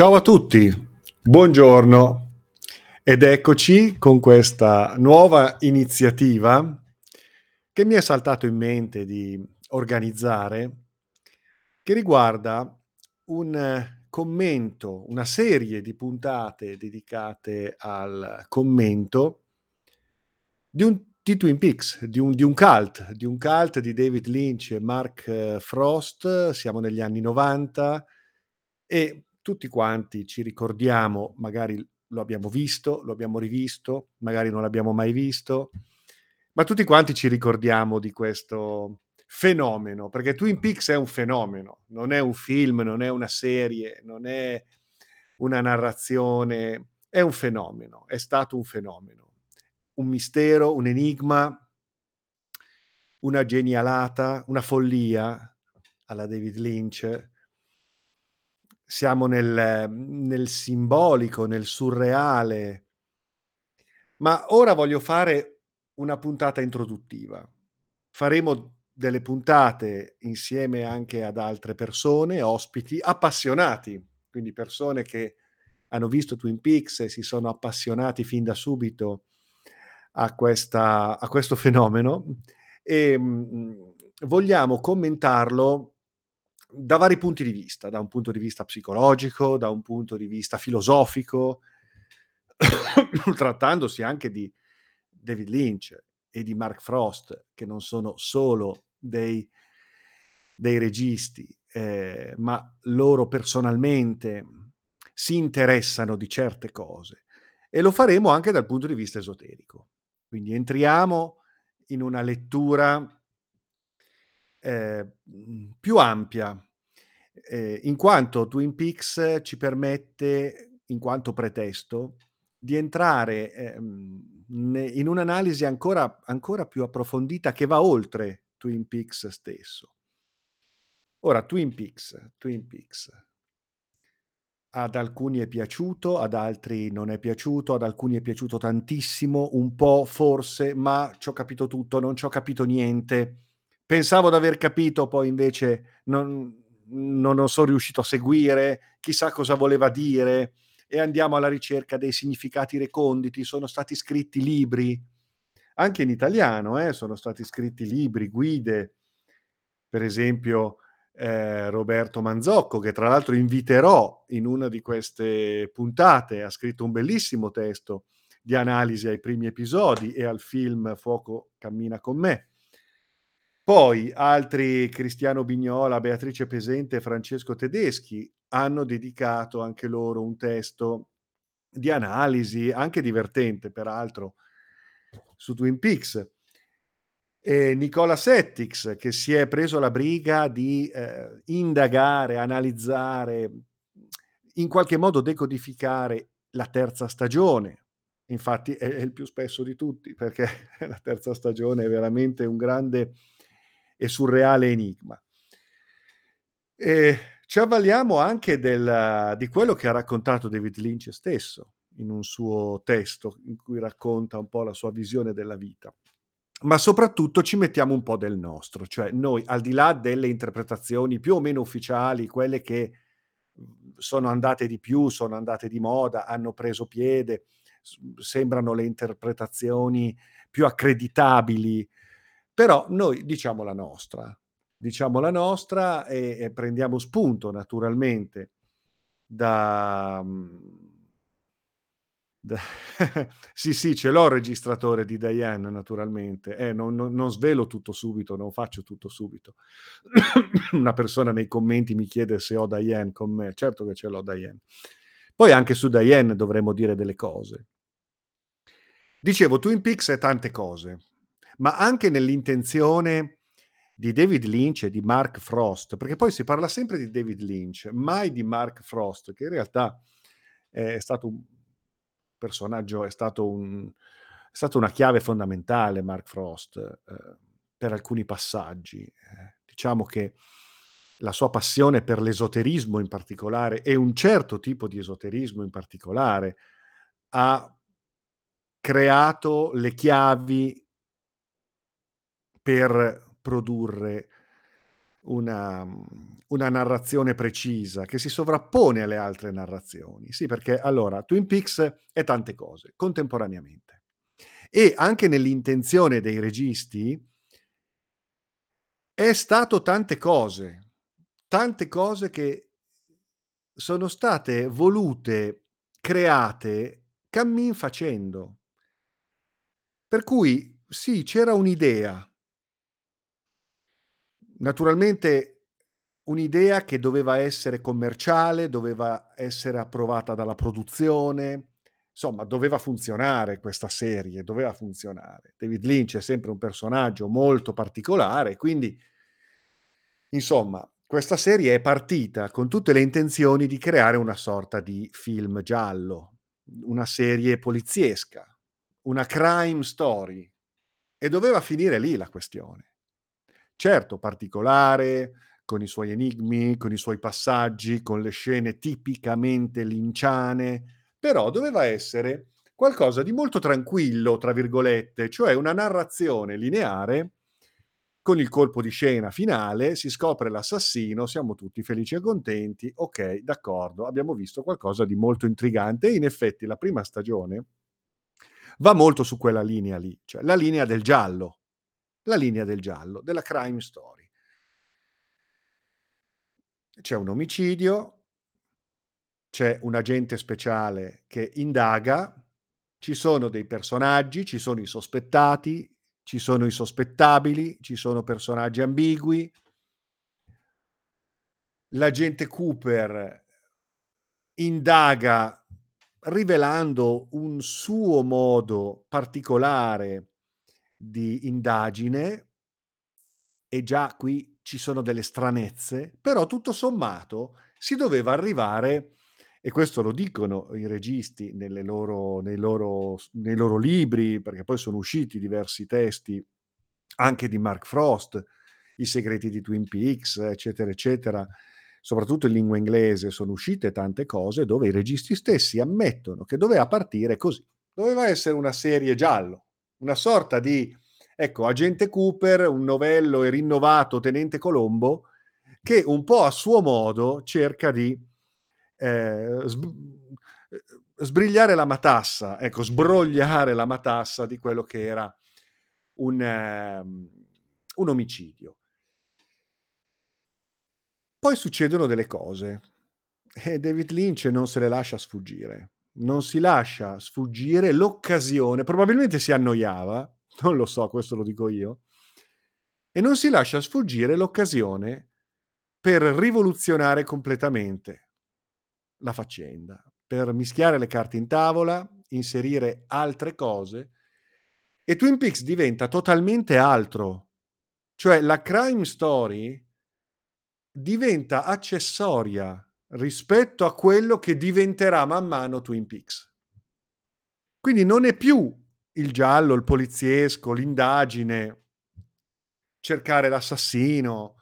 Ciao a tutti, buongiorno ed eccoci con questa nuova iniziativa che mi è saltato in mente di organizzare, che riguarda un commento, una serie di puntate dedicate al commento di un di Twin Peaks, di un, di un cult, di un cult di David Lynch e Mark Frost, siamo negli anni 90 e tutti quanti ci ricordiamo, magari lo abbiamo visto, lo abbiamo rivisto, magari non l'abbiamo mai visto, ma tutti quanti ci ricordiamo di questo fenomeno, perché Twin Peaks è un fenomeno, non è un film, non è una serie, non è una narrazione, è un fenomeno, è stato un fenomeno, un mistero, un enigma, una genialata, una follia alla David Lynch, siamo nel, nel simbolico, nel surreale. Ma ora voglio fare una puntata introduttiva. Faremo delle puntate insieme anche ad altre persone, ospiti, appassionati, quindi persone che hanno visto Twin Peaks e si sono appassionati fin da subito a, questa, a questo fenomeno e mh, mm, vogliamo commentarlo da vari punti di vista, da un punto di vista psicologico, da un punto di vista filosofico, trattandosi anche di David Lynch e di Mark Frost, che non sono solo dei, dei registi, eh, ma loro personalmente si interessano di certe cose. E lo faremo anche dal punto di vista esoterico. Quindi entriamo in una lettura eh, più ampia, eh, in quanto Twin Peaks ci permette, in quanto pretesto, di entrare eh, in un'analisi ancora, ancora più approfondita che va oltre Twin Peaks stesso. Ora, Twin Peaks, Twin Peaks. Ad alcuni è piaciuto, ad altri non è piaciuto, ad alcuni è piaciuto tantissimo, un po' forse, ma ci ho capito tutto, non ci ho capito niente Pensavo di aver capito, poi invece non, non, non sono riuscito a seguire, chissà cosa voleva dire, e andiamo alla ricerca dei significati reconditi. Sono stati scritti libri, anche in italiano, eh, sono stati scritti libri, guide, per esempio eh, Roberto Manzocco, che tra l'altro inviterò in una di queste puntate, ha scritto un bellissimo testo di analisi ai primi episodi e al film Fuoco cammina con me. Poi altri, Cristiano Bignola, Beatrice Pesente e Francesco Tedeschi, hanno dedicato anche loro un testo di analisi, anche divertente peraltro, su Twin Peaks. E Nicola Settix, che si è preso la briga di eh, indagare, analizzare, in qualche modo decodificare la terza stagione. Infatti è, è il più spesso di tutti, perché la terza stagione è veramente un grande e surreale enigma. E ci avvaliamo anche del, di quello che ha raccontato David Lynch stesso in un suo testo in cui racconta un po' la sua visione della vita. Ma soprattutto ci mettiamo un po' del nostro, cioè noi al di là delle interpretazioni più o meno ufficiali, quelle che sono andate di più, sono andate di moda, hanno preso piede, sembrano le interpretazioni più accreditabili però noi diciamo la nostra, diciamo la nostra e, e prendiamo spunto naturalmente da... Mm, da sì, sì, ce l'ho il registratore di Diane naturalmente, eh, non, non, non svelo tutto subito, non faccio tutto subito. Una persona nei commenti mi chiede se ho Diane con me, certo che ce l'ho Diane. Poi anche su Diane dovremmo dire delle cose. Dicevo, Twin Peaks è tante cose ma anche nell'intenzione di David Lynch e di Mark Frost, perché poi si parla sempre di David Lynch, mai di Mark Frost, che in realtà è stato un personaggio, è stato, un, è stato una chiave fondamentale, Mark Frost, eh, per alcuni passaggi. Eh, diciamo che la sua passione per l'esoterismo in particolare e un certo tipo di esoterismo in particolare ha creato le chiavi per produrre una una narrazione precisa che si sovrappone alle altre narrazioni. Sì, perché allora Twin Peaks è tante cose contemporaneamente e anche nell'intenzione dei registi è stato tante cose, tante cose che sono state volute, create cammin facendo. Per cui sì, c'era un'idea. Naturalmente un'idea che doveva essere commerciale, doveva essere approvata dalla produzione, insomma doveva funzionare questa serie, doveva funzionare. David Lynch è sempre un personaggio molto particolare, quindi insomma, questa serie è partita con tutte le intenzioni di creare una sorta di film giallo, una serie poliziesca, una crime story e doveva finire lì la questione. Certo, particolare, con i suoi enigmi, con i suoi passaggi, con le scene tipicamente linciane, però doveva essere qualcosa di molto "tranquillo", tra virgolette, cioè una narrazione lineare. Con il colpo di scena finale, si scopre l'assassino, siamo tutti felici e contenti, okay, d'accordo, abbiamo visto qualcosa di molto intrigante e in effetti la prima stagione va molto su quella linea lì, cioè la linea del giallo, la linea del giallo, della crime story. C'è un omicidio c'è un agente speciale che indaga, ci sono dei personaggi, ci sono i sospettati, ci sono i sospettabili, ci sono personaggi ambigui. L'agente Cooper indaga rivelando un suo modo particolare di indagine e già qui ci sono delle stranezze, però tutto sommato si doveva arrivare e questo lo dicono i registi loro nei loro nei loro libri, perché poi sono usciti diversi testi anche di Mark Frost, I segreti di Twin Peaks, eccetera, eccetera, soprattutto in lingua inglese sono uscite tante cose dove i registi stessi ammettono che doveva partire così. Doveva essere una serie giallo, una sorta di, ecco, Agente Cooper, un novello e rinnovato tenente Colombo, che un po' a suo modo cerca di, ehm, sb uhm, sbrigliare la matassa, ecco, sbrogliare la matassa di quello che era un mhmm, un omicidio. Poi succedono delle cose e David Lynch non se le lascia sfuggire. Non si lascia sfuggire l'occasione probabilmente si annoiava, non lo so, questo lo dico io, e non si lascia sfuggire l'occasione per rivoluzionare completamente la faccenda, per mischiare le carte in tavola, inserire altre cose e Twin Peaks diventa totalmente altro. Cioè la crime story diventa accessoria rispetto a quello che diventerà man mano Twin Peaks. Quindi non è più il giallo, il poliziesco, l'indagine, cercare l'assassino.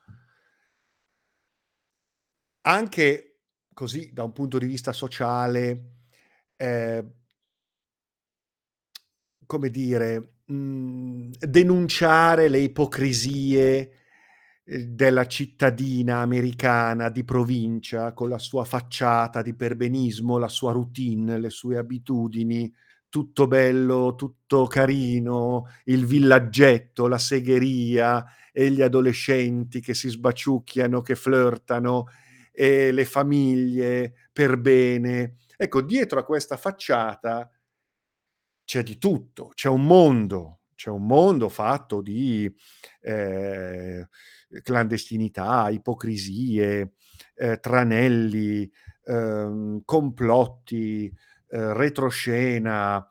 Anche così da un punto di vista sociale, ehm come dire, mhmm, denunciare le ipocrisie, della cittadina americana di provincia con la sua facciata di perbenismo, la sua routine, le sue abitudini, tutto bello, tutto carino, il villaggetto, la segheria e gli adolescenti che si sbaciucchiano, che flirtano e le famiglie per bene. Ecco, dietro a questa facciata c'è di tutto, c'è un mondo, c'è un mondo fatto di, ehm, clandestinità, ipocrisie, ehm, tranelli, ehm, complotti, ehm, retroscena.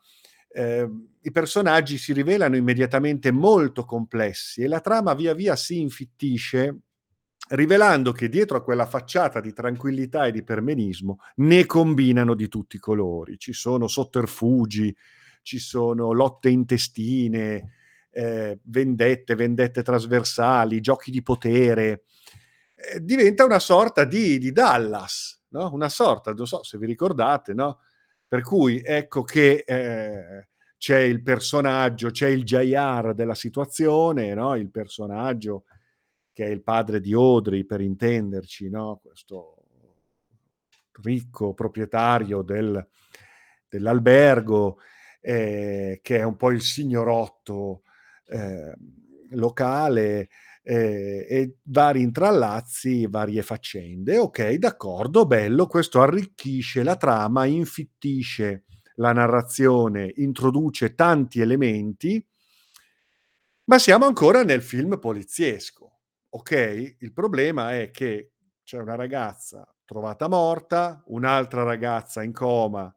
Ehm, i personaggi si rivelano immediatamente molto complessi e la trama via via si infittisce, rivelando che dietro a quella facciata di tranquillità e di perbenismo ne combinano di tutti i colori. Ci sono sotterfugi, ci sono lotte intestine, ehm, vendette, vendette trasversali, giochi di potere. Ehm, diventa una sorta di di Dallas, no, una sorta non so se vi ricordate, no, per cui ecco che, ehm, c'è il personaggio, c'è il JR della situazione, no, il personaggio che è il padre di Audrey per intenderci, no, questo ricco proprietario del dell'albergo, ehm, che è un po' il signorotto, ehm, locale, ehm, e vari intrallazzi, varie faccende. Okay, d'accordo, bello, questo arricchisce la trama, infittisce la narrazione, introduce tanti elementi ma siamo ancora nel film poliziesco, okay, il problema è che c'è una ragazza trovata morta, un'altra ragazza in coma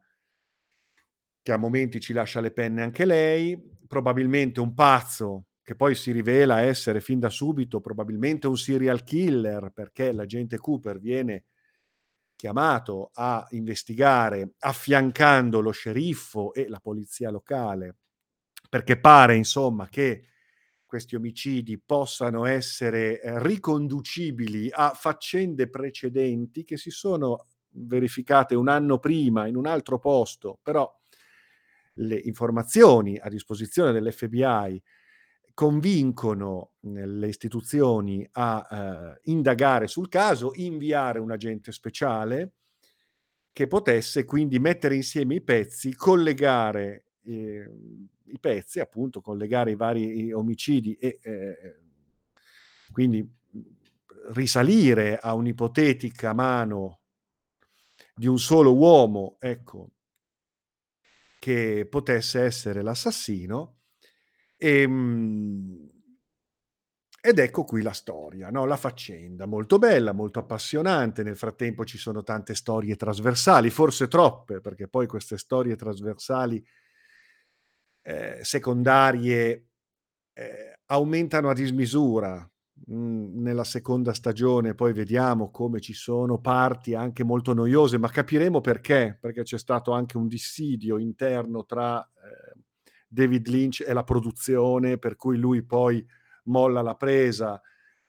che a momenti ci lascia le penne anche lei, probabilmente un pazzo che poi si rivela essere fin da subito probabilmente un serial killer, perché l'agente Cooper viene chiamato a investigare affiancando lo sceriffo e la polizia locale, perché pare insomma che questi omicidi possano essere, ehm, riconducibili a faccende precedenti che si sono verificate 1 anno prima in un altro posto, però le informazioni a disposizione dell'FBI convincono, mhmm, le istituzioni a, ehm, indagare sul caso, inviare un agente speciale che potesse quindi mettere insieme i pezzi, collegare, ehm, i pezzi, appunto, collegare i vari omicidi e, ehm, quindi, mhmm, risalire a un'ipotetica mano di un solo uomo, ecco che potesse essere l'assassino, ehm ed ecco qui la storia, no, la faccenda. Molto bella, molto appassionante, nel frattempo ci sono tante storie trasversali, forse troppe, perché poi queste storie trasversali ehm, secondarie, ehm, aumentano a dismisura. Mhmm, nella seconda stagione poi vediamo come ci sono parti anche molto noiose, ma capiremo perché, perché c'è stato anche un dissidio interno tra, ehm, David Lynch e la produzione, per cui lui poi molla la presa,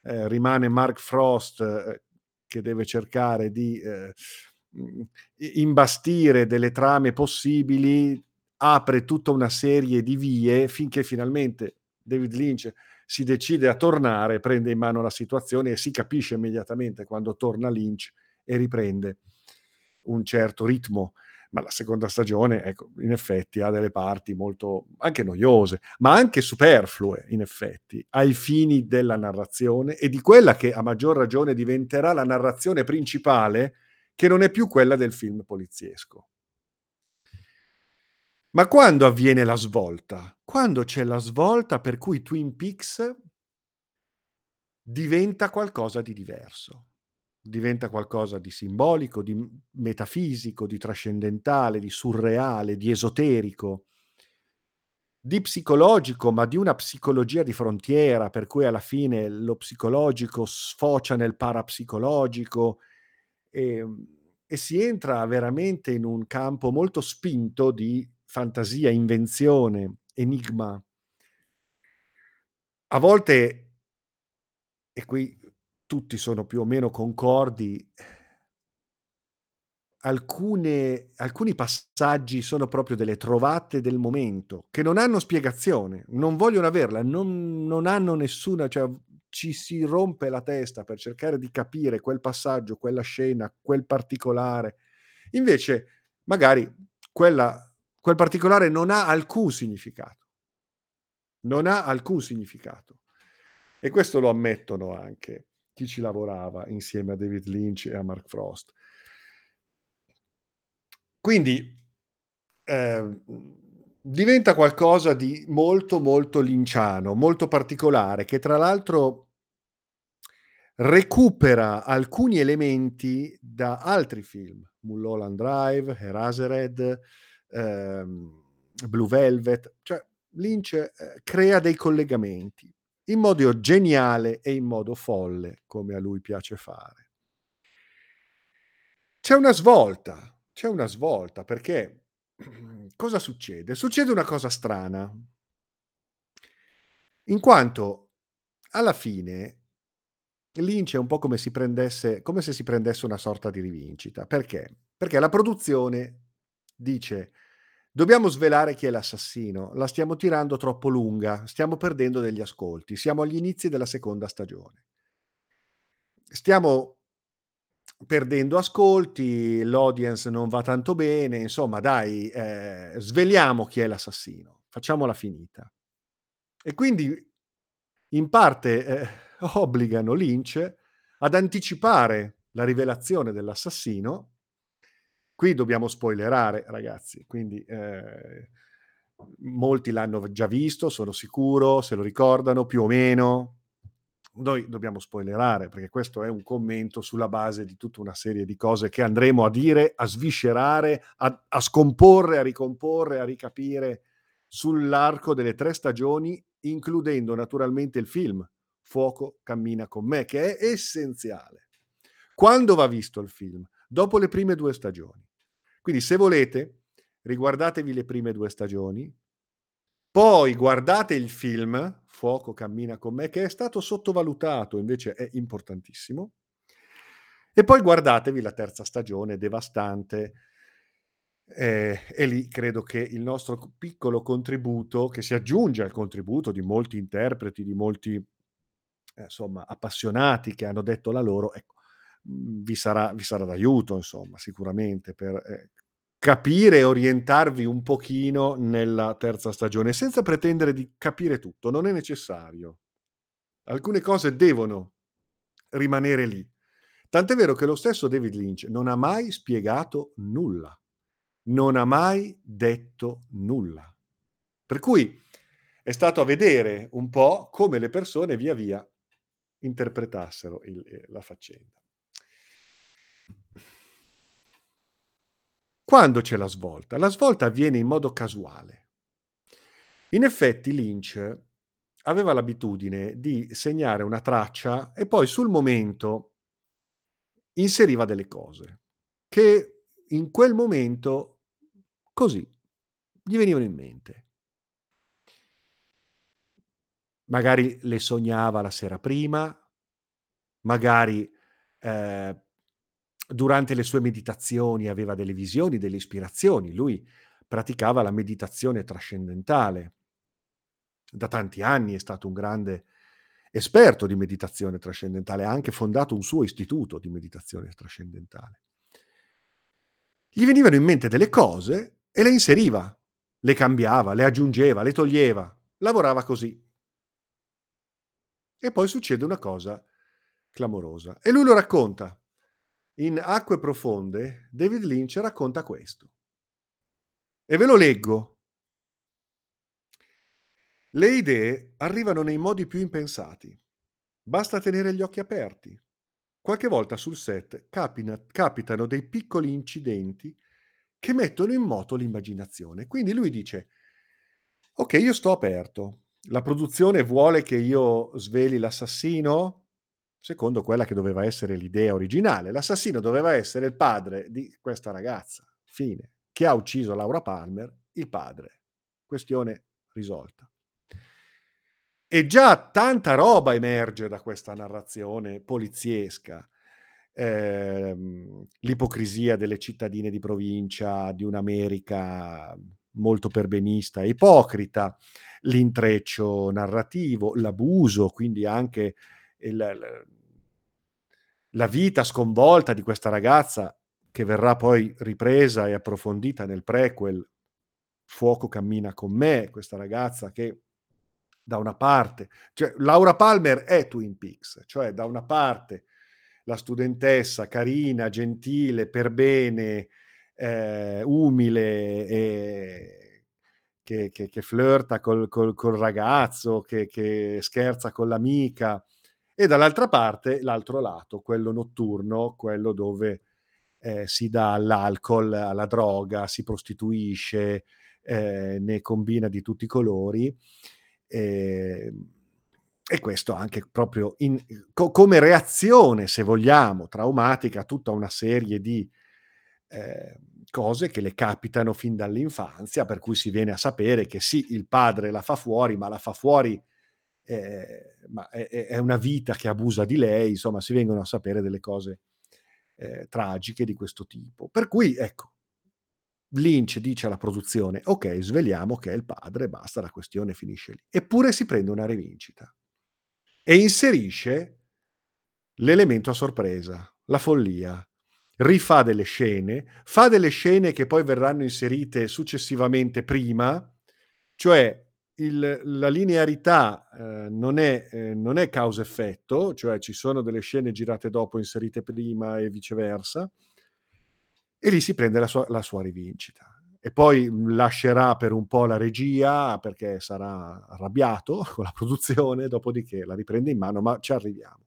ehm, rimane Mark Frost, ehm, che deve cercare di, i imbastire delle trame possibili, apre tutta una serie di vie finché finalmente David Lynch si decide a tornare, prende in mano la situazione e si capisce immediatamente quando torna Lynch e riprende un certo ritmo. Ma la seconda stagione, ecco, in effetti ha delle parti molto anche noiose, ma anche superflue in effetti, ai fini della narrazione e di quella che a maggior ragione diventerà la narrazione principale, che non è più quella del film poliziesco. Ma quando avviene la svolta? Quando c'è la svolta per cui Twin Peaks diventa qualcosa di diverso. Diventa qualcosa di simbolico, di metafisico, di trascendentale, di surreale, di esoterico di psicologico, ma di una psicologia di frontiera, per cui alla fine lo psicologico sfocia nel parapsicologico, ehm, e si entra veramente in un campo molto spinto di fantasia, invenzione, enigma. A volte e qui tutti sono più o meno concordi alcune alcuni passaggi sono proprio delle trovate del momento, che non hanno spiegazione, non vogliono averla, non non hanno nessuna cioè ci si rompe la testa per cercare di capire quel passaggio, quella scena, quel particolare. Invece magari quella quel particolare non ha alcun significato. Non ha alcun significato. E questo lo ammettono anche chi ci lavorava insieme a David Lynch e a Mark Frost. Quindi, mhmm, diventa qualcosa di molto, molto lynchiano, molto particolare, che tra l'altro recupera alcuni elementi da altri film, Mulholland Drive, Eraserhead, ehm, Blue Velvet, cioè Lynch, ehm, crea dei collegamenti in modo geniale e in modo folle, come a lui piace fare. C'è una svolta, c'è una svolta perché cosa succede? Succede una cosa strana. In quanto alla fine Lynch è un po' come come se si prendesse una sorta di rivincita. Perché? Perché la produzione dice: "Dobbiamo svelare chi è l'assassino, la stiamo tirando troppo lunga, stiamo perdendo degli ascolti, siamo agli inizi della seconda stagione. stiamo perdendo ascolti, l'audience non va tanto bene, insomma dai, ehm, sveliamo chi è l'assassino, facciamola finita. E quindi in parte, ehm, obbligano Lynch ad anticipare la rivelazione dell'assassino. Qui dobbiamo spoilerare ragazzi, quindi, ehm, molti l'hanno già visto, sono sicuro, se lo ricordano più o meno. Noi dobbiamo spoilerare, perché questo è un commento sulla base di tutta una serie di cose che andremo a dire, a sviscerare, a a scomporre, a ricomporre, a ricapire sull'arco delle 3 stagioni, includendo naturalmente il film Fuoco cammina con me, che è essenziale. Quando va visto il film? Dopo le prime 2 stagioni. Quindi se volete riguardatevi le prime 2 stagioni, poi guardate il film Fuoco cammina con me, che è stato sottovalutato, invece è importantissimo, e poi guardatevi la terza stagione devastante. Ehm, e lì credo che il nostro piccolo contributo, che si aggiunge al contributo di molti interpreti, di molti, ehm, somma appassionati che hanno detto la loro, ecco, vi sarà vi sarà d'aiuto insomma sicuramente per, ehm, capire e orientarvi un pochino nella terza stagione, senza pretendere di capire tutto, non è necessario. Alcune cose devono rimanere lì. Tant'è vero che lo stesso David Lynch non ha mai spiegato nulla, non ha mai detto nulla. Per cui è stato a vedere un po' come le persone via via interpretassero il ehm, la faccenda. Quando c'è la svolta? La svolta avviene in modo casuale. In effetti Lynch aveva l'abitudine di segnare una traccia e poi sul momento inseriva delle cose che in quel momento, così, gli venivano in mente. Magari le sognava la sera prima, magari, ehm, durante le sue meditazioni aveva delle visioni, delle ispirazioni. Lui praticava la meditazione trascendentale. Da tanti anni è stato un grande esperto di meditazione trascendentale, ha anche fondato un suo istituto di meditazione trascendentale. Gli venivano in mente delle cose e le inseriva, le cambiava, le aggiungeva, le toglieva, lavorava così. E poi succede una cosa clamorosa e lui lo racconta. In Acque profonde David Lynch racconta questo. E ve lo leggo. Le idee arrivano nei modi più impensati. Basta tenere gli occhi aperti. Qualche volta sul set capina capitano dei piccoli incidenti che mettono in moto l'immaginazione. Quindi lui dice: "Okay, io sto aperto. La produzione vuole che io sveli l'assassino?" Secondo quella che doveva essere l'idea originale. L'assassino doveva essere il padre di questa ragazza, fine. Che ha ucciso Laura Palmer? Il padre. Questione risolta. E già tanta roba emerge da questa narrazione poliziesca. Ehm, l'ipocrisia delle cittadine di provincia di un'America molto perbenista e ipocrita, l'intreccio narrativo, l'abuso, quindi anche il la vita sconvolta di questa ragazza che verrà poi ripresa e approfondita nel prequel Fuoco cammina con me, questa ragazza che da una parte cioè Laura Palmer è Twin Peaks, cioè da una parte la studentessa carina, gentile, perbene, ehm, umile e che che che flirta col col col ragazzo, che che scherza con l'amica, e dall'altra parte l'altro lato, quello notturno, quello dove, ehm, si dà all'alcol, alla droga, si prostituisce, ehm, ne combina di tutti i colori. Ehm, e questo anche proprio in co come reazione, se vogliamo, traumatica a tutta una serie di, ehm, cose che le capitano fin dall'infanzia, per cui si viene a sapere che sì, il padre la fa fuori, ma la fa fuori ehm, ma è è una vita che abusa di lei, insomma si vengono a sapere delle cose, ehm, tragiche di questo tipo. Per cui ecco, Lynch dice alla produzione: "Okay, sveliamo che è il padre, basta, la questione finisce lì." Eppure si prende una rivincita e inserisce l'elemento a sorpresa, la follia. Rifà delle scene, fa delle scene che poi verranno inserite successivamente prima, cioè il la linearità, ehm, non è ehm, non è causa-effetto, cioè ci sono delle scene girate dopo inserite prima e viceversa e lì si prende la sua la sua rivincita. E poi, mhmm, lascerà per un po' la regia perché sarà arrabbiato con la produzione, dopodiché la riprende in mano, ma ci arriviamo.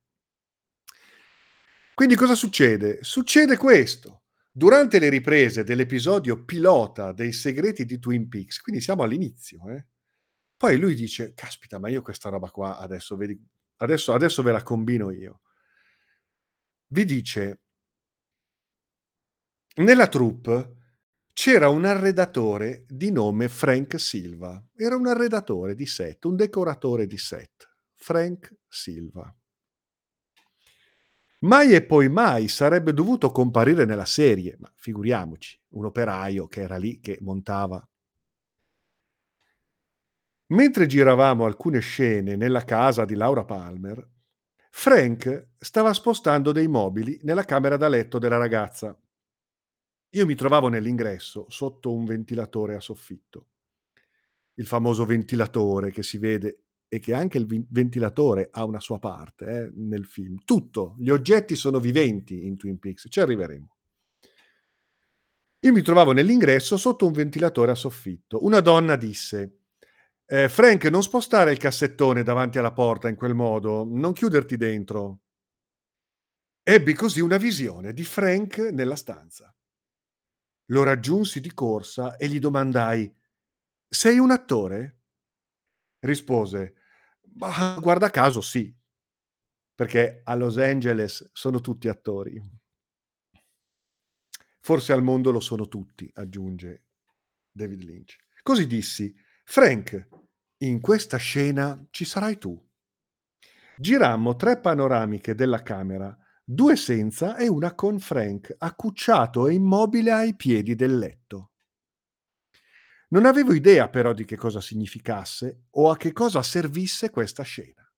Quindi cosa succede? Succede questo: durante le riprese dell'episodio pilota dei segreti di Twin Peaks, quindi siamo all'inizio, eh, poi lui dice: "Caspita, ma io questa roba qua adesso vedi adesso adesso ve la combino io". Vi dice nella troupe c'era un arredatore di nome Frank Silva. Era un arredatore di set, un decoratore di set. Frank Silva. Mai e poi mai sarebbe dovuto comparire nella serie, ma figuriamoci, un operaio che era lì che montava. Mentre giravamo alcune scene nella casa di Laura Palmer, Frank stava spostando dei mobili nella camera da letto della ragazza. Io mi trovavo nell'ingresso, sotto un ventilatore a soffitto. Il famoso ventilatore che si vede e che anche il ventilatore ha una sua parte, eh, nel film. Tutto, gli oggetti sono viventi in Twin Peaks, ci arriveremo. Io mi trovavo nell'ingresso sotto un ventilatore a soffitto. Una donna disse: "Ehm, Frank, non spostare il cassettone davanti alla porta in quel modo, non chiuderti dentro". Ebbi così una visione di Frank nella stanza. Lo raggiunsi di corsa e gli domandai: "Sei un attore?" Rispose: "Mah, guarda caso sì." Perché a Los Angeles sono tutti attori. Forse al mondo lo sono tutti, aggiunge David Lynch. Così dissi: "Frank, in questa scena ci sarai tu." Girammo 3 panoramiche della camera, 2 senza e una con Frank accucciato e immobile ai piedi del letto. Non avevo idea però di che cosa significasse o a che cosa servisse questa scena.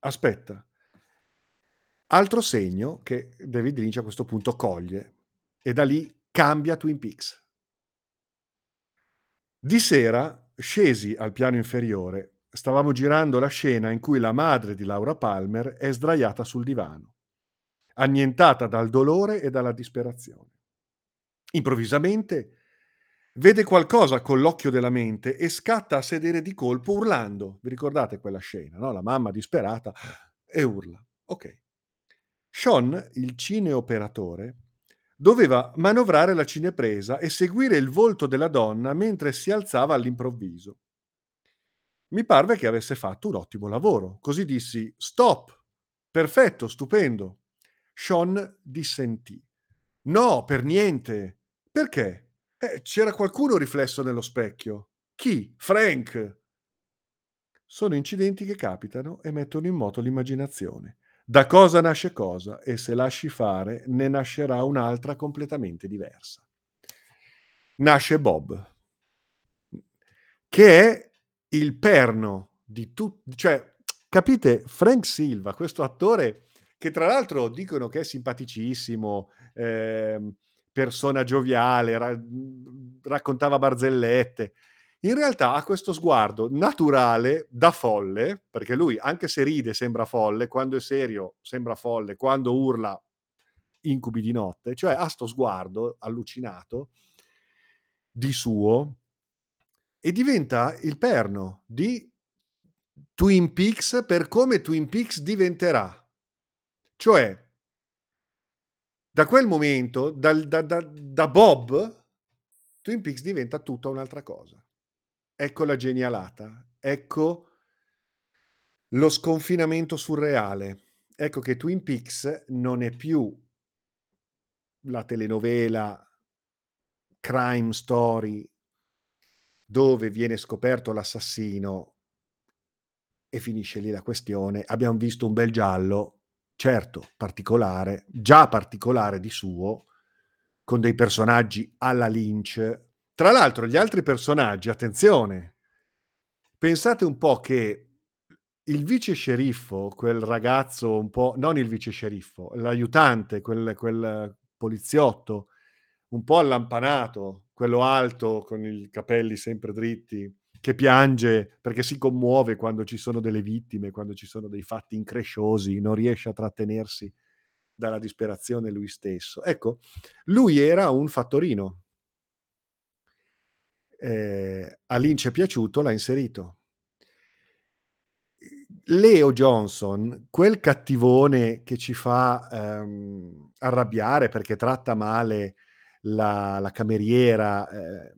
Aspetta. Altro segno che David Lynch a questo punto coglie e da lì cambia Twin Peaks. Di sera scesi al piano inferiore. Stavamo girando la scena in cui la madre di Laura Palmer è sdraiata sul divano, annientata dal dolore e dalla disperazione. Improvvisamente vede qualcosa con l'occhio della mente e scatta a sedere di colpo urlando. Vi ricordate quella scena, no? La mamma disperata e urla. Ok. Sean, il cineoperatore, doveva manovrare la cinepresa e seguire il volto della donna mentre si alzava all'improvviso. Mi parve che avesse fatto un ottimo lavoro. Così dissi: Stop! Perfetto, stupendo. Sean dissentì. No, per niente. Perché? Eh, c'era qualcuno riflesso nello specchio. Chi? Frank. Sono incidenti che capitano e mettono in moto l'immaginazione. Da cosa nasce cosa e se lasci fare ne nascerà un'altra completamente diversa. Nasce Bob, che è il perno di tutti, cioè, capite, Frank Silva, questo attore che tra l'altro dicono che è simpaticissimo, ehm, persona gioviale, ra raccontava barzellette. In realtà ha questo sguardo naturale da folle, perché lui anche se ride sembra folle, quando è serio sembra folle, quando urla incubi di notte, cioè ha 'sto sguardo allucinato di suo e diventa il perno di Twin Peaks per come Twin Peaks diventerà. Cioè da quel momento, dal da da da Bob, Twin Peaks diventa tutta un'altra cosa. Ecco la genialata, ecco lo sconfinamento surreale. Ecco che Twin Peaks non è più la telenovela crime story dove viene scoperto l'assassino e finisce lì la questione. Abbiam visto un bel giallo, certo particolare, già particolare di suo, con dei personaggi alla Lynch. Tra l'altro gli altri personaggi, attenzione, pensate un po' che il vice sceriffo, quel ragazzo un po' non il vice sceriffo, l'aiutante, quel quel poliziotto un po' allampanato, quello alto con i capelli sempre dritti, che piange perché si commuove quando ci sono delle vittime, quando ci sono dei fatti incresciosi, non riesce a trattenersi dalla disperazione lui stesso. Ecco, lui era un fattorino. Ehm, a Lynch è piaciuto, l'ha inserito. Leo Johnson, quel cattivone che ci fa, ehm, arrabbiare perché tratta male la la cameriera, ehm,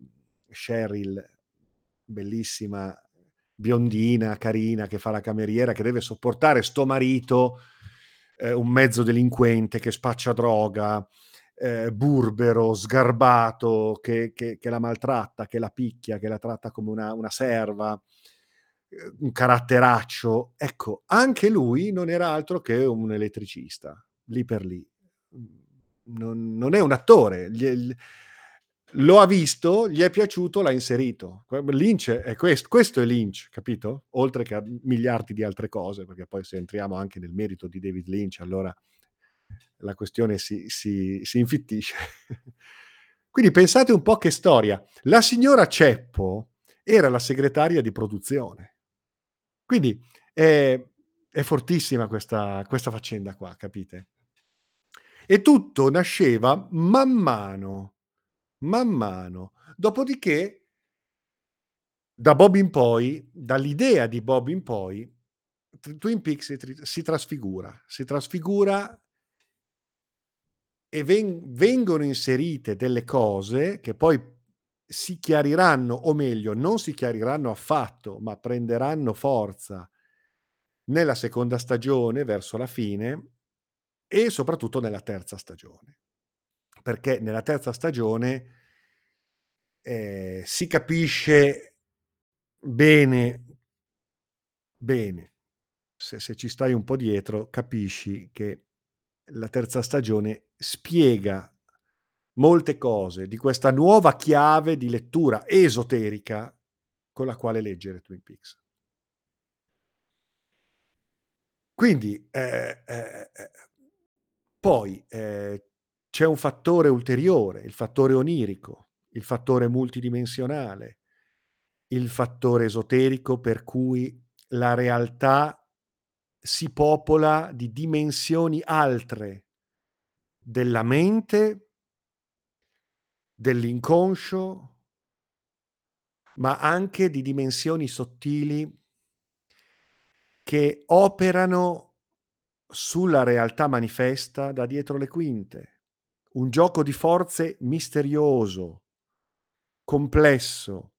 Cheryl, bellissima biondina, carina, che fa la cameriera, che deve sopportare 'sto marito, ehm, un mezzo delinquente che spaccia droga, ehm, burbero, sgarbato, che che che la maltratta, che la picchia, che la tratta come una una serva, ehm, un caratteraccio. Ecco, anche lui non era altro che un elettricista, lì per lì. Non non è un attore, gli l lo ha visto, gli è piaciuto, l'ha inserito. Lynch è quest questo è Lynch, capito? Oltre che a miliardi di altre cose, perché poi se entriamo anche nel merito di David Lynch, allora la questione si si si infittisce. Quindi pensate un po' che storia. La signora Ceppo era la segretaria di produzione. Quindi è è fortissima questa questa faccenda qua, capite? E tutto nasceva man mano, man mano. Dopodiché da Bob in poi, dall'idea di Bob in poi, Twin Peaks si si trasfigura, si trasfigura e ven vengono inserite delle cose che poi si chiariranno, o meglio, non si chiariranno affatto, ma prenderanno forza nella seconda stagione, verso la fine, e soprattutto nella terza stagione. Perché nella terza stagione, ehm, si capisce bene bene, se se ci stai un po' dietro, capisci che la terza stagione spiega molte cose di questa nuova chiave di lettura esoterica con la quale leggere Twin Peaks. Quindi, ehm, ehm, ehm, poi, ehm, c'è un fattore ulteriore, il fattore onirico, il fattore multidimensionale, il fattore esoterico per cui la realtà si popola di dimensioni altre della mente dell'inconscio ma anche di dimensioni sottili che operano sulla realtà manifesta da dietro le quinte. Un gioco di forze misterioso, complesso,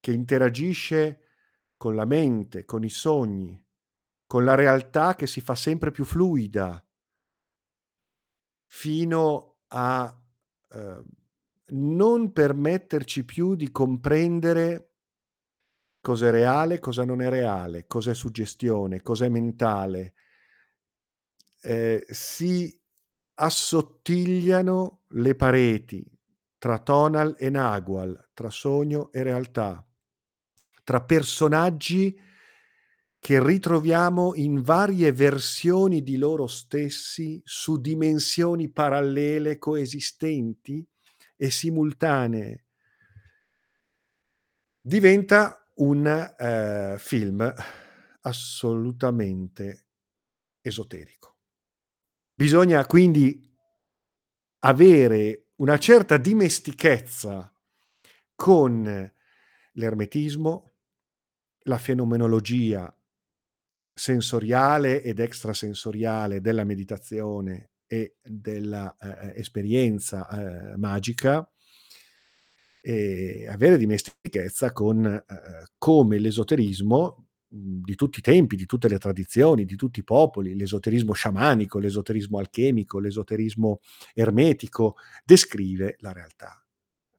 che interagisce con la mente, con i sogni, con la realtà che si fa sempre più fluida fino a, ehm, non permetterci più di comprendere cos'è reale, cosa non è reale, cos'è suggestione, cos'è mentale. Ehm, si assottigliano le pareti tra tonal e nagual, tra sogno e realtà, tra personaggi che ritroviamo in varie versioni di loro stessi su dimensioni parallele coesistenti e simultanee. Diventa un, ehm, film assolutamente esoterico. Bisogna quindi avere una certa dimestichezza con l'ermetismo, la fenomenologia sensoriale ed extrasensoriale della meditazione e della, ehm, esperienza, ehm, magica e avere dimestichezza con, ehm, come l'esoterismo, mhmm, di tutti i tempi, di tutte le tradizioni, di tutti i popoli, l'esoterismo sciamanico, l'esoterismo alchemico, l'esoterismo ermetico, descrive la realtà,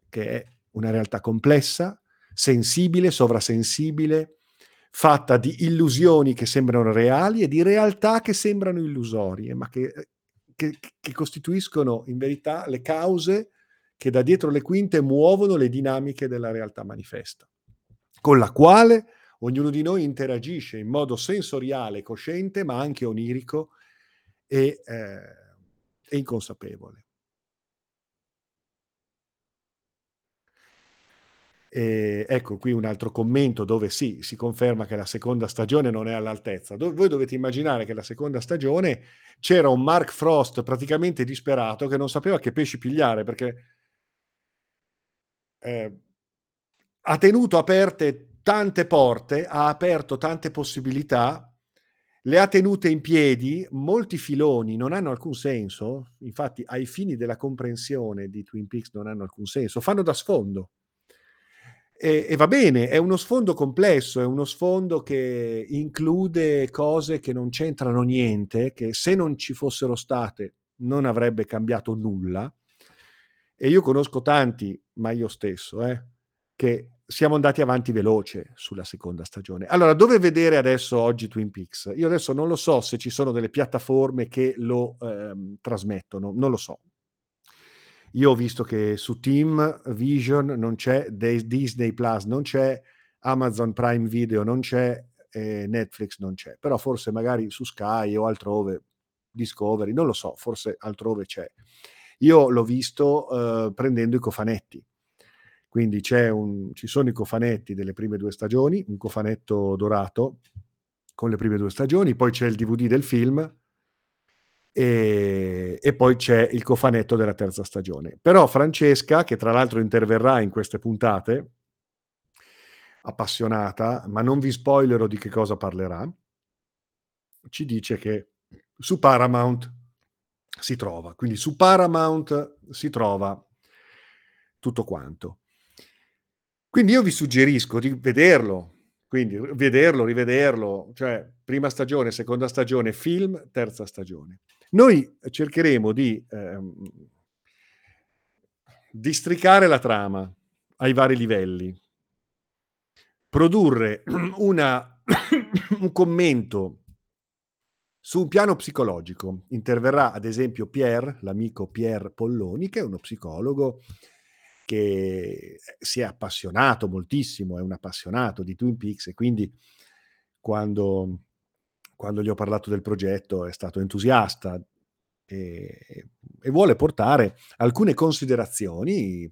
che è una realtà complessa, sensibile, sovrasensibile, fatta di illusioni che sembrano reali e di realtà che sembrano illusorie, ma che ehm, che che costituiscono in verità le cause che da dietro le quinte muovono le dinamiche della realtà manifesta, con la quale ognuno di noi interagisce in modo sensoriale, cosciente, ma anche onirico e, ehm, e inconsapevole. Ehm, ecco qui un altro commento dove sì, si conferma che la seconda stagione non è all'altezza. Do voi dovete immaginare che la seconda stagione c'era un Mark Frost praticamente disperato che non sapeva che pesci pigliare perché ehm, ha tenuto aperte tante porte, ha aperto tante possibilità, le ha tenute in piedi, molti filoni non hanno alcun senso, infatti ai fini della comprensione di Twin Peaks non hanno alcun senso, fanno da sfondo. E, e va bene, è uno sfondo complesso, è uno sfondo che include cose che non c'entrano niente, che se non ci fossero state non avrebbe cambiato nulla. E io conosco tanti, ma io stesso, eh, che siamo andati avanti veloce sulla seconda stagione. Allora, dove vedere adesso oggi Twin Peaks? Io adesso non lo so se ci sono delle piattaforme che lo ehm, trasmettono, non lo so. Io ho visto che su Team Vision non c'è, Disney Plus non c'è, Amazon Prime Video non c'è, eh, Netflix non c'è, però forse magari su Sky o altrove, Discovery, non lo so, forse altrove c'è. Io l'ho visto eh, prendendo i cofanetti. Quindi un, ci sono i cofanetti delle prime due stagioni, un cofanetto dorato con le prime due stagioni, poi c'è il DVD del film e, e, poi c'è il cofanetto della terza stagione. Però Francesca, che tra l'altro interverrà in queste puntate, appassionata, ma non vi spoilerò di che cosa parlerà, ci dice che su Paramount si trova, quindi su Paramount si trova tutto quanto. Quindi io vi suggerisco di vederlo, quindi vederlo, rivederlo, cioè prima stagione, seconda stagione, film, terza stagione. Noi cercheremo di ehm, districare la trama ai vari livelli, produrre una, un commento su un piano psicologico. Interverrà ad esempio Pier, l'amico Pier Polloni, che è uno psicologo che si è appassionato moltissimo, è un appassionato di Twin Peaks e quindi quando quando gli ho parlato del progetto è stato entusiasta e, e vuole portare alcune considerazioni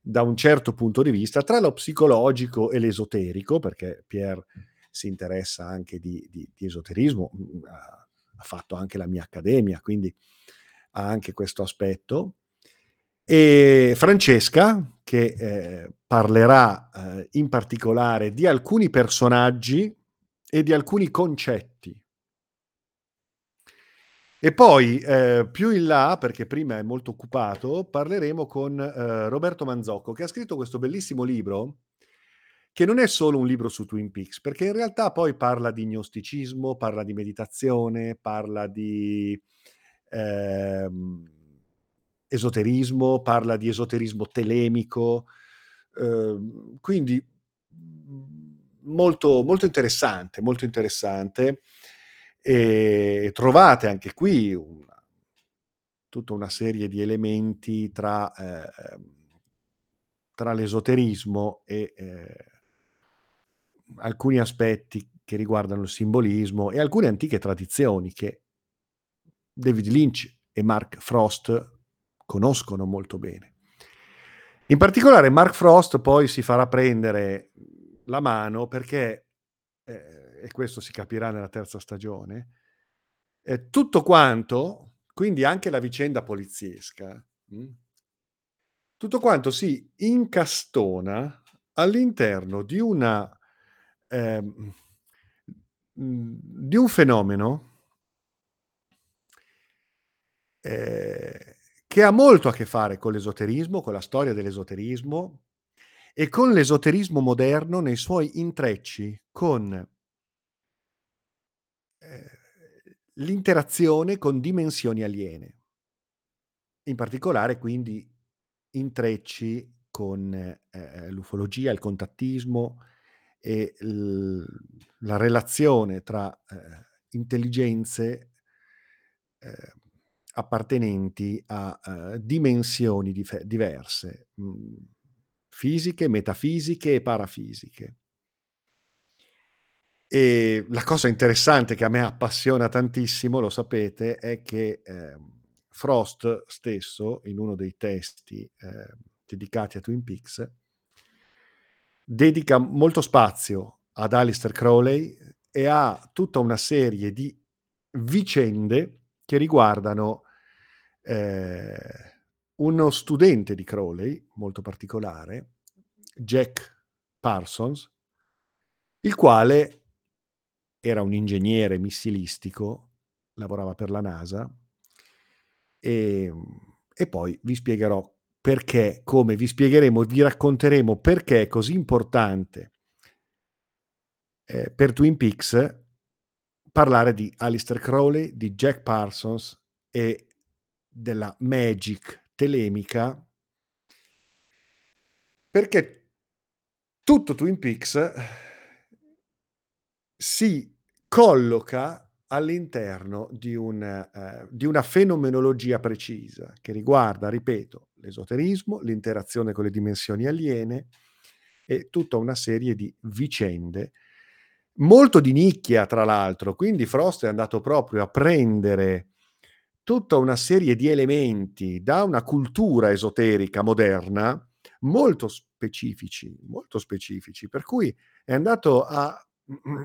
da un certo punto di vista tra lo psicologico e l'esoterico, perché Pierre si interessa anche di, di, di esoterismo, mm, ha, ha, fatto anche la mia accademia, quindi ha anche questo aspetto. E Francesca, che eh, parlerà eh, in particolare di alcuni personaggi e di alcuni concetti. E poi eh, più in là, perché prima è molto occupato, parleremo con eh, Roberto Manzocco, che ha scritto questo bellissimo libro, che non è solo un libro su Twin Peaks, perché in realtà poi parla di gnosticismo, parla di meditazione, parla di ehm, esoterismo, parla di esoterismo telemico, eh, quindi molto, molto interessante, molto interessante. E trovate anche qui una, tutta una serie di elementi tra, eh, tra l'esoterismo e eh, alcuni aspetti che riguardano il simbolismo e alcune antiche tradizioni che David Lynch e Mark Frost conoscono molto bene. In particolare Mark Frost poi si farà prendere la mano perché, eh, e questo si capirà nella terza stagione, eh, tutto quanto, quindi anche la vicenda poliziesca, mh, hm, tutto quanto si incastona all'interno di una eh, di un fenomeno eh, che ha molto a che fare con l'esoterismo, con la storia dell'esoterismo, e con l'esoterismo moderno nei suoi intrecci con eh, l'interazione con dimensioni aliene. In particolare quindi intrecci con eh, l'ufologia, il contattismo e l- la relazione tra eh, intelligenze eh, appartenenti a uh, dimensioni dif- diverse. Mh, fisiche, metafisiche e parafisiche. E la cosa interessante che a me appassiona tantissimo, lo sapete, è che, ehm, Frost stesso, in uno dei testi, ehm, dedicati a Twin Peaks dedica molto spazio ad Aleister Crowley e a tutta una serie di vicende che riguardano, ehm, uno studente di Crowley, molto particolare, Jack Parsons il quale era un ingegnere missilistico, lavorava per la NASA, ehm, e poi vi spiegherò perché, come, vi spiegheremo, vi racconteremo perché è così importante ehm, per Twin Peaks parlare di Aleister Crowley, di Jack Parsons e della magic telemica. Perché tutto Twin Peaks si colloca all'interno di un ehm, di una fenomenologia precisa che riguarda, ripeto, l'esoterismo, l'interazione con le dimensioni aliene e tutta una serie di vicende, molto di nicchia tra l'altro, quindi Frost è andato proprio a prendere tutta una serie di elementi da una cultura esoterica moderna, molto specifici, molto specifici, per cui è andato a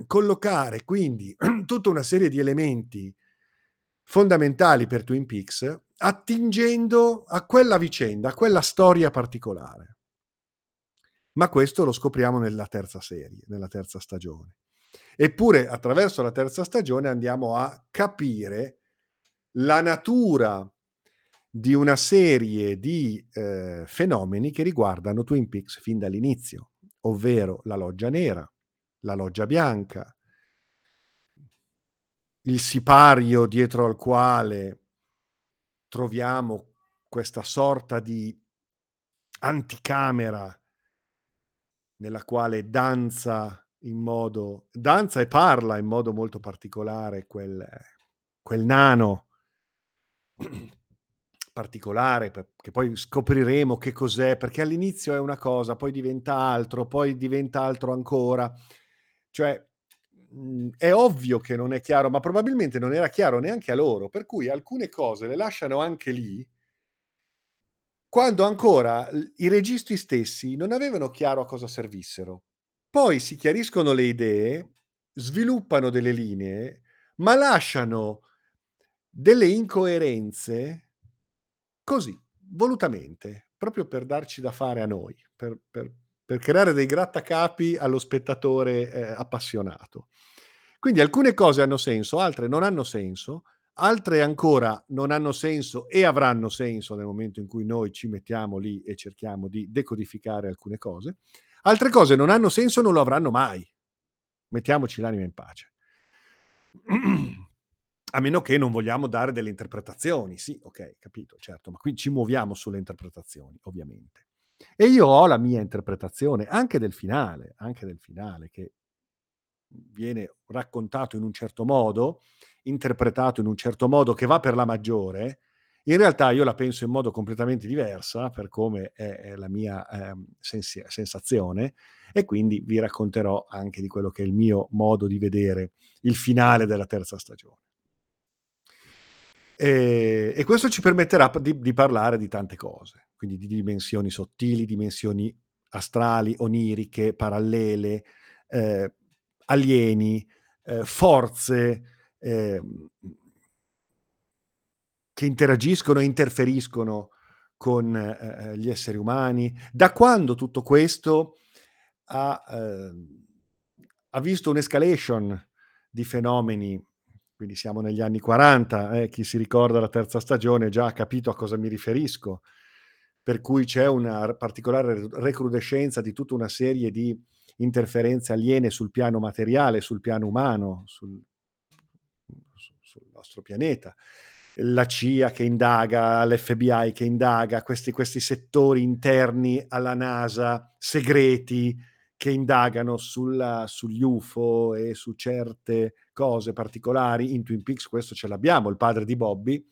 collocare quindi tutta una serie di elementi fondamentali per Twin Peaks, attingendo a quella vicenda, a quella storia particolare. Ma questo lo scopriamo nella terza serie, nella terza stagione. Eppure attraverso la terza stagione andiamo a capire la natura di una serie di, ehm, fenomeni che riguardano Twin Peaks fin dall'inizio, ovvero la loggia nera, la loggia bianca il sipario dietro al quale troviamo questa sorta di anticamera nella quale danza in modo danza e parla in modo molto particolare quel quel nano particolare, che poi scopriremo che cos'è, perché all'inizio è una cosa, poi diventa altro, poi diventa altro ancora. Cioè, mhmm, è ovvio che non è chiaro, ma probabilmente non era chiaro neanche a loro, per cui alcune cose le lasciano anche lì quando ancora i registi stessi non avevano chiaro a cosa servissero. Poi si chiariscono le idee, sviluppano delle linee, ma lasciano delle incoerenze così, volutamente, proprio per darci da fare a noi, per per per creare dei grattacapi allo spettatore, ehm, appassionato. Quindi alcune cose hanno senso, altre non hanno senso, altre ancora non hanno senso e avranno senso nel momento in cui noi ci mettiamo lì e cerchiamo di decodificare alcune cose. Altre cose non hanno senso e non lo avranno mai. Mettiamoci l'anima in pace. A meno che non vogliamo dare delle interpretazioni. Sì, okay, capito, certo, ma qui ci muoviamo sulle interpretazioni, ovviamente. E io ho la mia interpretazione anche del finale, anche del finale che viene raccontato in un certo modo, interpretato in un certo modo che va per la maggiore, in realtà io la penso in modo completamente diversa per come è la mia, ehm, sensi sensazione e quindi vi racconterò anche di quello che è il mio modo di vedere il finale della terza stagione. Ehm, e questo ci permetterà di di parlare di tante cose, quindi di dimensioni sottili, dimensioni astrali, oniriche, parallele, ehm, alieni, ehm, forze, ehm che interagiscono e interferiscono con, ehm, gli esseri umani. Da quando tutto questo ha ehm, ha visto un'escalation di fenomeni, quindi siamo negli anni '40, eh, chi si ricorda la terza stagione già ha capito a cosa mi riferisco, per cui c'è una particolare recrudescenza di tutta una serie di interferenze aliene sul piano materiale, sul piano umano, sul su sul nostro pianeta. La CIA che indaga, l'FBI che indaga, questi questi settori interni alla NASA, segreti, che indagano sulla sugli UFO e su certe cose particolari. In Twin Peaks questo ce l'abbiamo, il padre di Bobby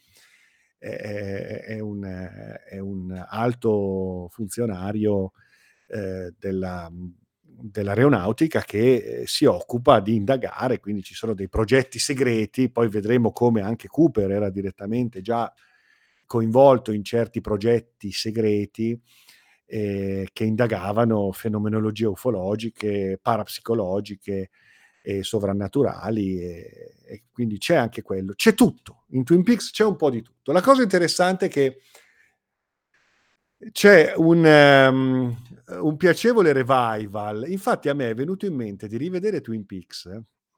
è è è un è un alto funzionario, ehm, della dell'aeronautica che, si occupa di indagare, quindi ci sono dei progetti segreti, poi vedremo come anche Cooper era direttamente già coinvolto in certi progetti segreti, ehm, che indagavano fenomenologie ufologiche, parapsicologiche e sovrannaturali e e quindi c'è anche quello. C'è tutto, in Twin Peaks c'è un po' di tutto. La cosa interessante è che c'è un um, un piacevole revival. Infatti a me è venuto in mente di rivedere Twin Peaks,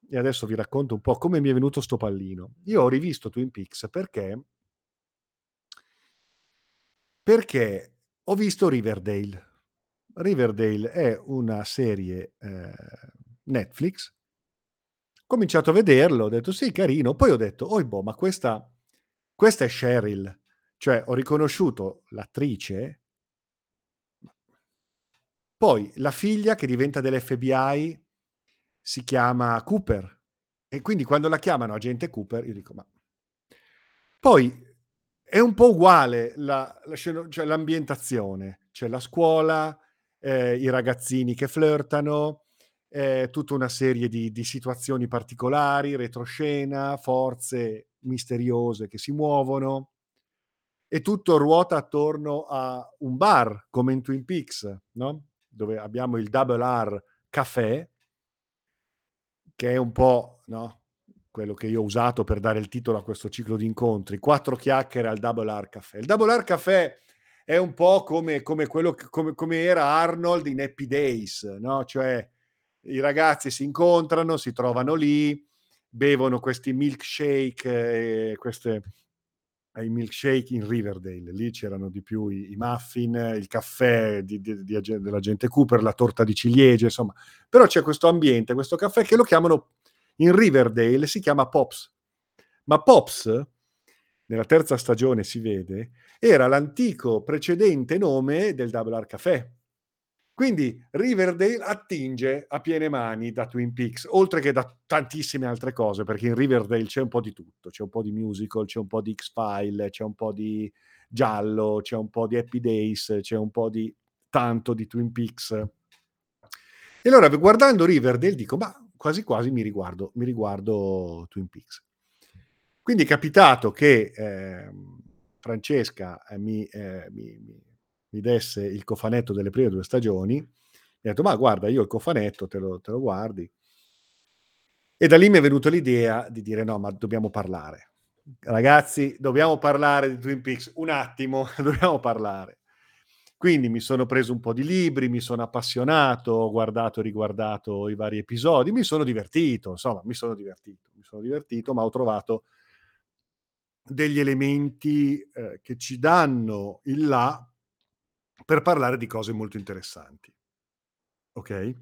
e adesso vi racconto un po' come mi è venuto 'sto pallino. Io ho rivisto Twin Peaks perché perché ho visto Riverdale. Riverdale è una serie, ehm, Netflix cominciato a vederlo, ho detto: "Sì, carino." Poi ho detto: "Oibo, ma questa questa è Cheryl." Cioè, ho riconosciuto l'attrice poi la figlia che diventa dell'FBI si chiama Cooper e quindi quando la chiamano agente Cooper io dico: "Ma" Poi è un po' uguale la la sceno cioè l'ambientazione. C'è la scuola, ehm, i ragazzini che flirtano, ehm, tutta una serie di di situazioni particolari, retroscena, forze misteriose che si muovono e tutto ruota attorno a un bar, come in Twin Peaks, no, dove abbiamo il Double R Café che è un po', no, quello che io ho usato per dare il titolo a questo ciclo di incontri, 4 chiacchiere al Double R Café. Il Double R Café è un po' come come quello come come era Arnold in Happy Days, no, cioè i ragazzi si incontrano, si trovano lì, bevono questi milkshake e queste ai milkshake in Riverdale. Lì c'erano di più i i muffin, il caffè di di di agen dell'agente Cooper, la torta di ciliegie, insomma. Però c'è questo ambiente, questo caffè che lo chiamano in Riverdale si chiama Pops. Ma Pops, nella terza stagione si vede, era l'antico precedente nome del Double R Café. Quindi Riverdale attinge a piene mani da Twin Peaks, oltre che da tantissime altre cose, perché in Riverdale c'è un po' di tutto, c'è un po' di musical, c'è un po' di X-File, c'è un po' di giallo, c'è un po' di Happy Days, c'è un po' di tanto di Twin Peaks. E allora guardando Riverdale dico: "Ma quasi quasi mi riguardo mi riguardo Twin Peaks." Quindi è capitato che, ehm, Francesca, ehm, mi ehm, mi mi mi desse il cofanetto delle prime 2 stagioni, mi ha detto: "Ma guarda, io il cofanetto, te lo te lo guardi." E da lì mi è venuta l'idea di dire: "No, ma dobbiamo parlare. Ragazzi, dobbiamo parlare di Twin Peaks. Un attimo, dobbiamo parlare." Quindi mi sono preso un po' di libri, mi sono appassionato, ho guardato e riguardato i vari episodi, mi sono divertito, insomma, mi sono divertito. Mi sono divertito, ma ho trovato degli elementi, ehm, che ci danno il là per parlare di cose molto interessanti. Okay?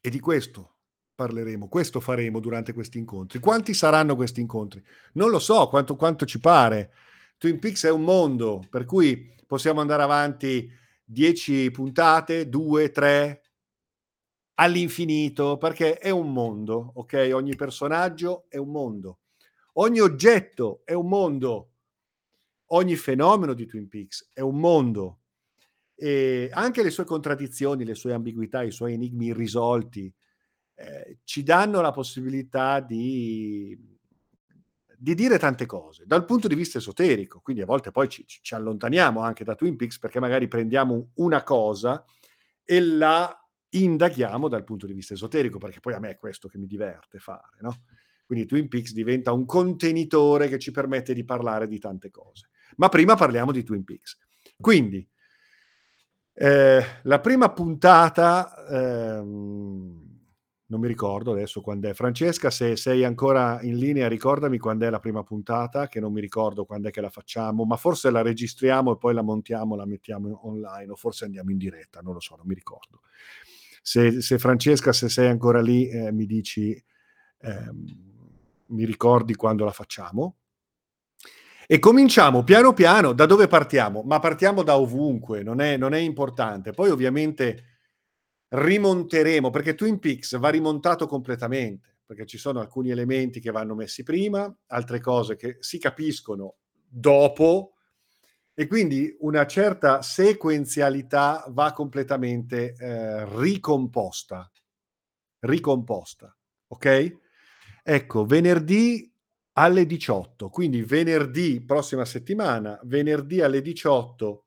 E di questo parleremo, questo faremo durante questi incontri. Quanti saranno questi incontri? Non lo so quanto quanto ci pare. Twin Peaks è un mondo, per cui possiamo andare avanti 10 puntate, 2, 3 all'infinito, perché è un mondo, okay, ogni personaggio è un mondo. Ogni oggetto è un mondo. Ogni fenomeno di Twin Peaks è un mondo. E anche le sue contraddizioni, le sue ambiguità, i suoi enigmi irrisolti, ehm, ci danno la possibilità di di dire tante cose, dal punto di vista esoterico. Quindi a volte poi ci ci allontaniamo anche da Twin Peaks, perché magari prendiamo una cosa e la indaghiamo dal punto di vista esoterico, perché poi a me è questo che mi diverte fare, no, quindi Twin Peaks diventa un contenitore che ci permette di parlare di tante cose. Ma prima parliamo di Twin Peaks. Quindi ehm, la prima puntata, ehm, non mi ricordo adesso quand'è. Francesca, se sei ancora in linea ricordami quand'è la prima puntata, che non mi ricordo quand'è che la facciamo, ma forse la registriamo e poi la montiamo, la mettiamo online o forse andiamo in diretta, non lo so, non mi ricordo. Se se Francesca, se sei ancora lì, ehm, mi dici ehm, mi ricordi quando la facciamo. E cominciamo piano piano da dove partiamo? Ma partiamo da ovunque, non è non è importante. Poi ovviamente rimonteremo, perché Twin Peaks va rimontato completamente, perché ci sono alcuni elementi che vanno messi prima, altre cose che si capiscono dopo E quindi una certa sequenzialità va completamente, ehm, ricomposta. Ricomposta, okay? Ecco, venerdì alle 18, quindi venerdì prossima settimana, venerdì alle 18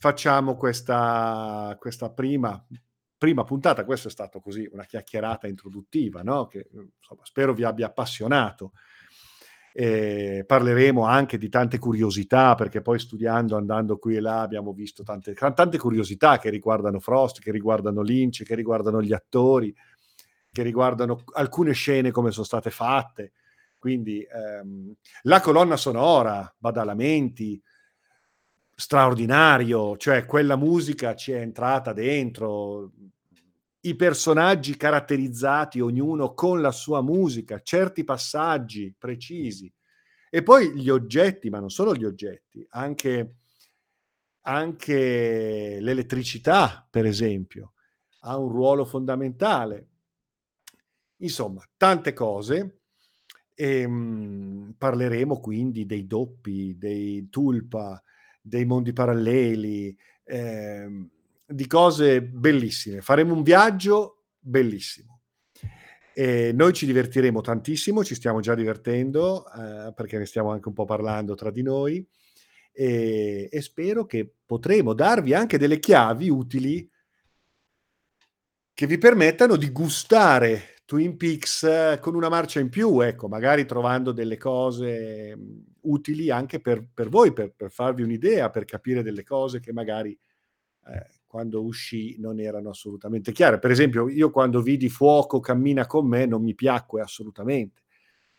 facciamo questa questa prima prima puntata. Questo è stato così una chiacchierata introduttiva, no, che, insomma spero vi abbia appassionato. Ehm, parleremo anche di tante curiosità, perché poi studiando, andando qui e là, abbiamo visto tante tante curiosità che riguardano Frost, che riguardano Lynch, che riguardano gli attori, che riguardano alcune scene come son state fatte. Quindi, ehm, la colonna sonora, Badalamenti, straordinario, cioè quella musica ci è entrata dentro. I personaggi caratterizzati, ognuno con la sua musica, certi passaggi precisi. E poi gli oggetti, ma non solo gli oggetti, anche anche l'elettricità, per esempio, ha un ruolo fondamentale. Insomma, tante cose. Ehm, parleremo quindi dei doppi, dei tulpa, dei mondi paralleli, ehm, di cose bellissime. Faremo un viaggio bellissimo. E noi ci divertiremo tantissimo, ci stiamo già divertendo, ehm, perché ne stiamo anche un po' parlando tra di noi, e e spero che potremo darvi anche delle chiavi utili che vi permettano di gustare Twin Peaks con una marcia in più, ecco, magari trovando delle cose, mhmm, utili anche per per voi, per per farvi un'idea, per capire delle cose che magari, ehm, quando uscì non erano assolutamente chiare. Per esempio, io quando vidi Fuoco cammina con me non mi piacque assolutamente.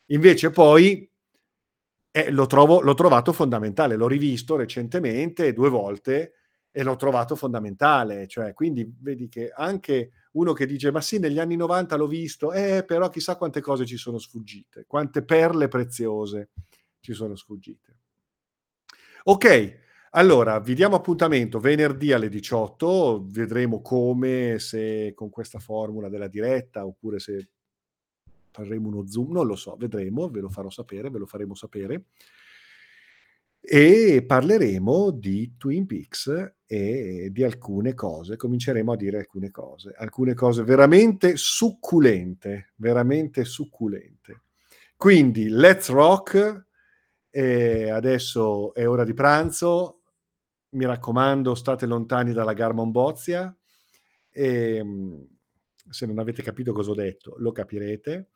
Invece poi eh, lo trovo l'ho trovato fondamentale. L'ho rivisto recentemente 2 volte e l'ho trovato fondamentale. Cioè, quindi vedi che anche uno che dice: "Ma sì, negli anni '90 l'ho visto, eh, però chissà quante cose ci sono sfuggite, quante perle preziose ci sono sfuggite". Okay, allora vi diamo appuntamento venerdì alle 18, vedremo come, se con questa formula della diretta, oppure se faremo uno Zoom, non lo so, vedremo, ve lo farò sapere, ve lo faremo sapere. E parleremo di Twin Peaks e di alcune cose, cominceremo a dire alcune cose, alcune cose veramente succulente, veramente succulente. Quindi let's rock, e adesso è ora di pranzo, mi raccomando state lontani dalla Garmon Bozia, ehm, se non avete capito cosa ho detto lo capirete.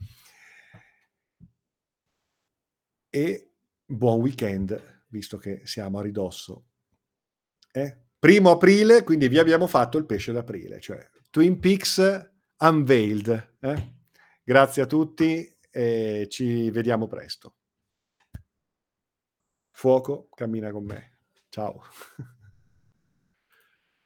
E buon weekend, visto che siamo a ridosso. Eh? Primo aprile, quindi vi abbiamo fatto il pesce d'aprile, cioè Twin Peaks Unveiled. Eh? Grazie a tutti e ci vediamo presto. Fuoco cammina con me. Ciao.